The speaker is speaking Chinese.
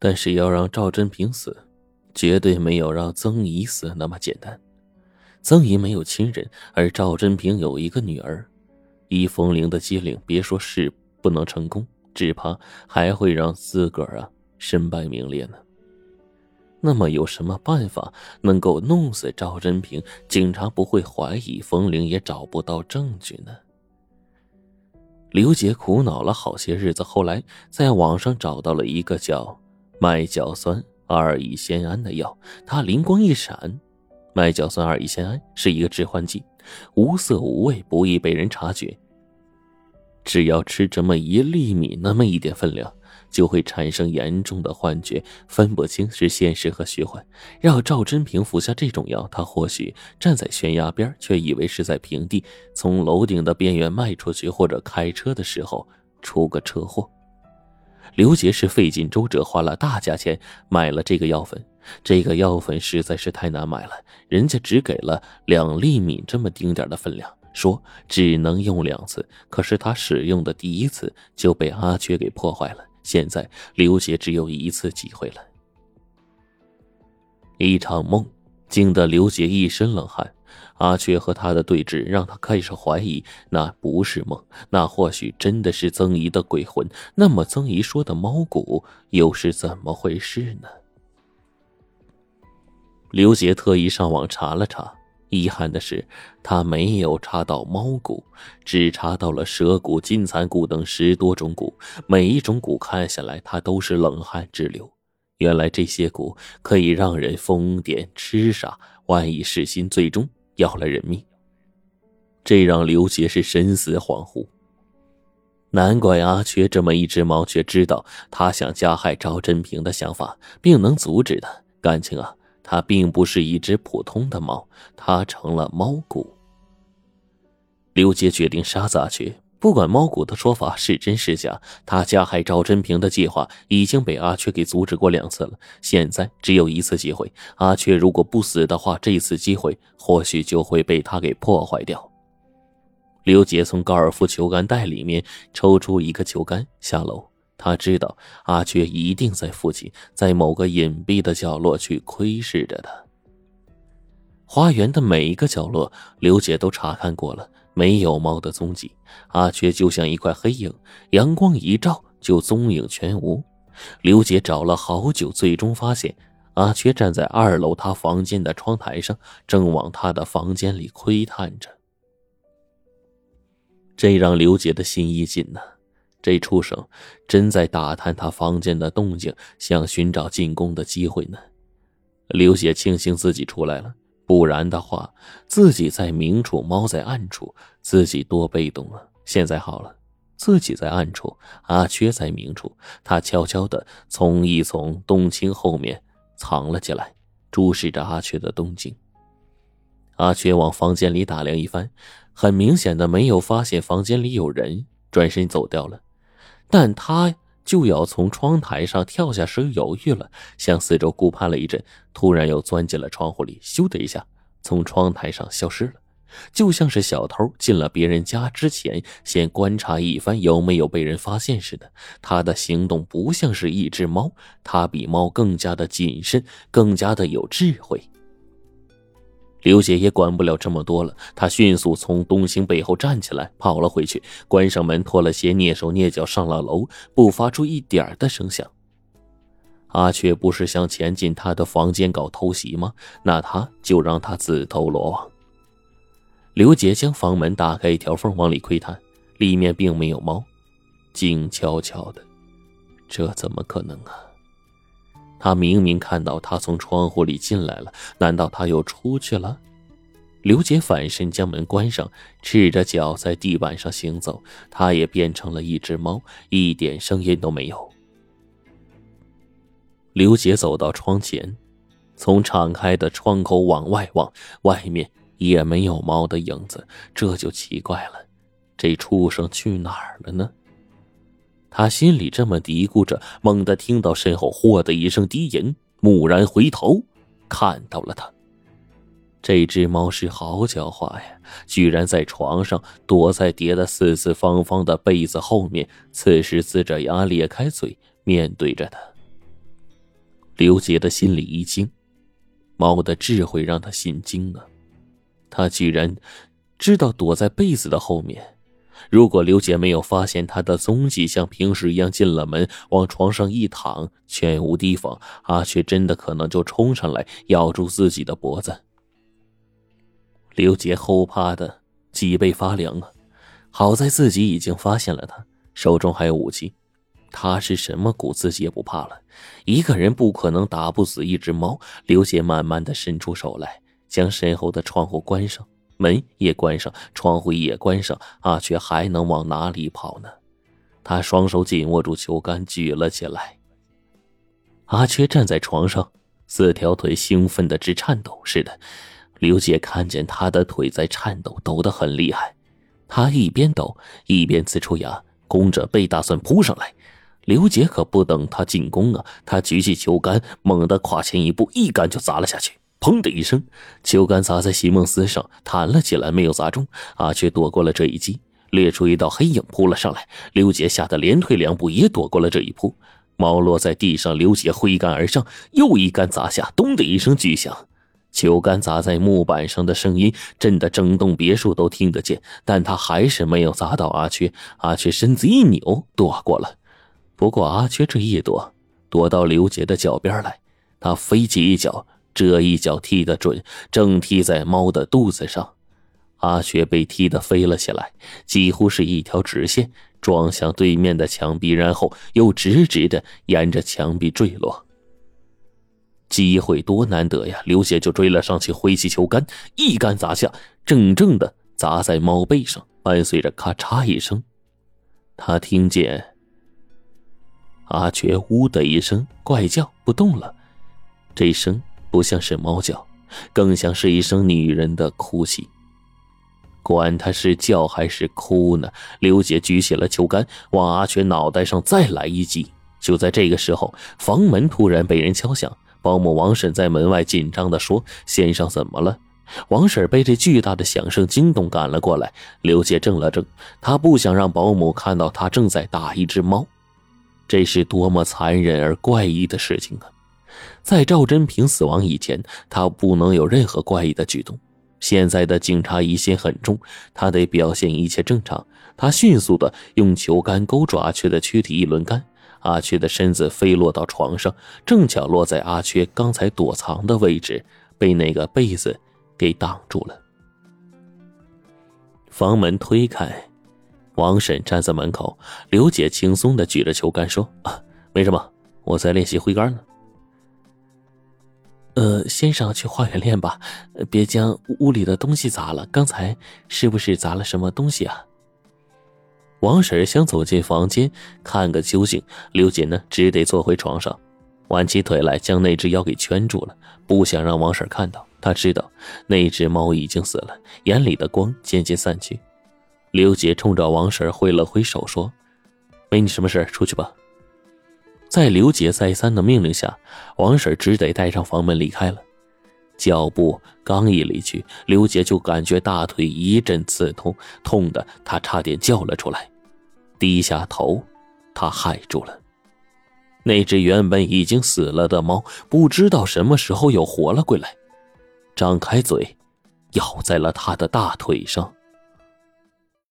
但是要让赵真平死，绝对没有让曾姨死那么简单。曾姨没有亲人，而赵真平有一个女儿，依风铃的机灵，别说是不能成功，只怕还会让自个儿啊身败名裂呢。那么有什么办法能够弄死赵真平？警察不会怀疑，风铃也找不到证据呢？刘杰苦恼了好些日子，后来在网上找到了一个叫麦角酸二乙酰胺的药，他灵光一闪，麦角酸二乙酰胺是一个致幻剂，无色无味，不易被人察觉。只要吃这么一粒米，那么一点分量。就会产生严重的幻觉，分不清是现实和虚幻。让赵真平服下这种药，他或许站在悬崖边，却以为是在平地；从楼顶的边缘迈出去，或者开车的时候出个车祸。刘杰是费尽周折，花了大价钱买了这个药粉。这个药粉实在是太难买了，人家只给了两粒米这么丁点的分量，说只能用两次。可是他使用的第一次就被阿缺给破坏了。现在刘杰只有一次机会了。一场梦惊得刘杰一身冷汗，阿雀和他的对峙让他开始怀疑那不是梦，那或许真的是曾姨的鬼魂。那么曾姨说的猫骨又是怎么回事呢？刘杰特意上网查了查。遗憾的是，他没有查到猫骨，只查到了蛇骨、金蚕骨等十多种骨。每一种骨看下来，他都是冷汗直流。原来这些骨可以让人疯癫痴傻，万一失心，最终要了人命。这让刘杰是神思恍惚。难怪阿缺这么一只猫，却知道他想加害赵真平的想法，并能阻止他。感情啊！他并不是一只普通的猫，他成了猫骨。刘杰决定杀阿缺，不管猫谷的说法是真是假，他加害赵真平的计划已经被阿缺给阻止过两次了，现在只有一次机会。阿缺如果不死的话，这次机会或许就会被他给破坏掉。刘杰从高尔夫球杆袋里面抽出一个球杆，下楼。他知道阿缺一定在附近，在某个隐蔽的角落去窥视着他。花园的每一个角落，刘杰都查看过了，没有猫的踪迹。阿缺就像一块黑影，阳光一照就踪影全无。刘姐找了好久，最终发现阿缺站在二楼他房间的窗台上，正往他的房间里窥探着。这让刘姐的心一紧呢。这畜生真在打探他房间的动静，想寻找进攻的机会呢。刘姐庆幸自己出来了，不然的话，自己在明处，猫在暗处，自己多被动啊！现在好了，自己在暗处，阿缺在明处，他悄悄的从一丛冬青后面藏了起来，注视着阿缺的动静。阿缺往房间里打量一番，很明显的没有发现房间里有人，转身走掉了。但他就要从窗台上跳下时，犹豫了，向四周顾盼了一阵，突然又钻进了窗户里，咻的一下从窗台上消失了，就像是小偷进了别人家之前，先观察一番有没有被人发现似的。他的行动不像是一只猫，他比猫更加的谨慎，更加的有智慧。刘姐也管不了这么多了，她迅速从东兴背后站起来，跑了回去，关上门，脱了鞋，蹑手蹑脚上了楼，不发出一点的声响。阿雀不是想潜进他的房间搞偷袭吗？那他就让他自投罗网。刘姐将房门打开一条缝，往里窥探，里面并没有猫，静悄悄的，这怎么可能啊？他明明看到他从窗户里进来了，难道他又出去了？刘杰反身将门关上，赤着脚在地板上行走。他也变成了一只猫，一点声音都没有。刘杰走到窗前，从敞开的窗口往外望，外面也没有猫的影子，这就奇怪了。这畜生去哪儿了呢？他心里这么嘀咕着，猛地听到身后“嚯”的一声低吟，蓦然回头，看到了他。这只猫是好狡猾呀，居然在床上躲在叠的四四方方的被子后面，此时呲着牙咧开嘴，面对着他。刘杰的心里一惊，猫的智慧让他心惊啊！他居然知道躲在被子的后面。如果刘杰没有发现他的踪迹，像平时一样进了门，往床上一躺，全无提防，阿雪真的可能就冲上来咬住自己的脖子。刘杰后怕的脊背发凉啊！好在自己已经发现了他，手中还有武器。他是什么蛊，自己也不怕了。一个人不可能打不死一只猫。刘杰慢慢的伸出手来，将身后的窗户关上。门也关上，窗户也关上，阿缺还能往哪里跑呢？他双手紧握住球杆，举了起来。阿缺站在床上，四条腿兴奋的直颤抖。似的，刘杰看见他的腿在颤抖，抖得很厉害。他一边抖，一边呲出牙，弓着背打算扑上来。刘杰可不等他进攻啊，他举起球杆，猛地跨前一步，一杆就砸了下去。砰的一声，球杆砸在席梦思上，弹了起来，没有砸中。阿缺躲过了这一击，掠出一道黑影扑了上来。刘杰吓得连退两步，也躲过了这一扑。猫落在地上，刘杰挥杆而上，又一杆砸下，咚的一声巨响，球杆砸在木板上的声音震得整栋别墅都听得见，但他还是没有砸到阿缺。阿缺身子一扭，躲过了。不过阿缺这一躲，躲到刘杰的脚边来，他飞起一脚。这一脚踢得准，正踢在猫的肚子上，阿雪被踢得飞了起来，几乎是一条直线撞向对面的墙壁，然后又直直的沿着墙壁坠落。机会多难得呀！刘杰就追了上去，挥起球杆，一杆砸下，正正的砸在猫背上，伴随着咔嚓一声，他听见阿雀呜的一声怪叫，不动了，这一声。不像是猫叫，更像是一声女人的哭泣。管他是叫还是哭呢？刘姐举起了球杆，往阿全脑袋上再来一击。就在这个时候，房门突然被人敲响，保姆王婶在门外紧张地说：“先生怎么了？”王婶被这巨大的响声惊动，赶了过来。刘姐怔了怔，她不想让保姆看到她正在打一只猫，这是多么残忍而怪异的事情啊！在赵真平死亡以前，他不能有任何怪异的举动。现在的警察疑心很重，他得表现一切正常。他迅速的用球杆勾住阿缺的躯体一轮杆，阿缺的身子飞落到床上，正巧落在阿缺刚才躲藏的位置，被那个被子给挡住了。房门推开，王婶站在门口，刘姐轻松的举着球杆说：“啊，没什么，我在练习挥杆呢。”呃，先上去花园练吧，别将屋里的东西砸了。刚才是不是砸了什么东西啊？王婶想走进房间看个究竟，刘姐呢只得坐回床上，弯起腿来将那只妖给圈住了，不想让王婶看到。她知道那只猫已经死了，眼里的光渐渐散去。刘姐冲着王婶挥了挥手说：“没你什么事出去吧。”在刘杰再三的命令下，王婶只得带上房门离开了。脚步刚一离去，刘杰就感觉大腿一阵刺痛，痛的他差点叫了出来。低下头，他害住了。那只原本已经死了的猫，不知道什么时候又活了过来，张开嘴，咬在了他的大腿上。